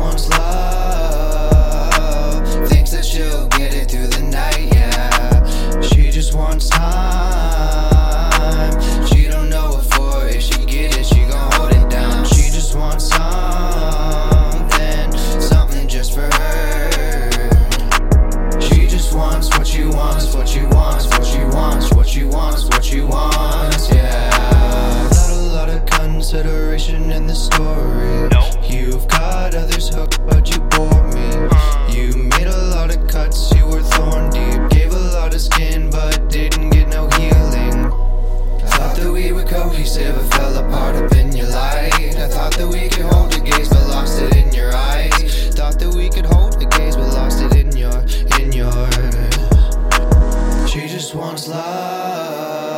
Wants love. Thinks that she'll get it through the night, yeah. She just wants time. She don't know what for. If she get it, she gon' hold it down. She just wants something, something just for her. She just wants what she wants, what she wants, what she wants, what she wants, what she wants, yeah. Not a lot of consideration in the story. Nope. You've others hooked, but you bore me. You made a lot of cuts, you were thorn deep. Gave a lot of skin, but didn't get no healing. I thought that we were cohesive, I fell apart up in your light. I thought that we could hold a gaze, but lost it in your eyes. Thought that we could hold a gaze, but lost it in your, in your. She just wants love.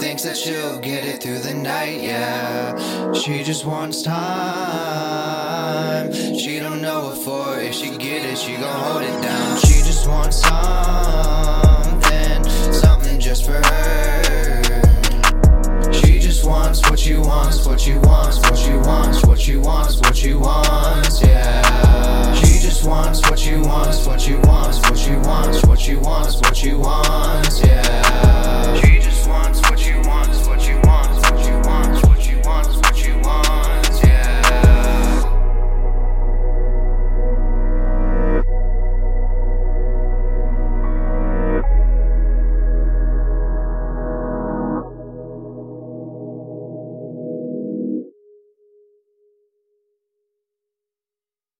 Thinks that she'll get it through the night, yeah. She just wants time time. She don't know what for. If she get it, she gon' hold it down. She just wants something, something just for her. She just wants what she wants, what she wants, what she wants, what she wants, what she wants, yeah. She just wants what she wants, what she wants, what she wants, what she wants, what she wants.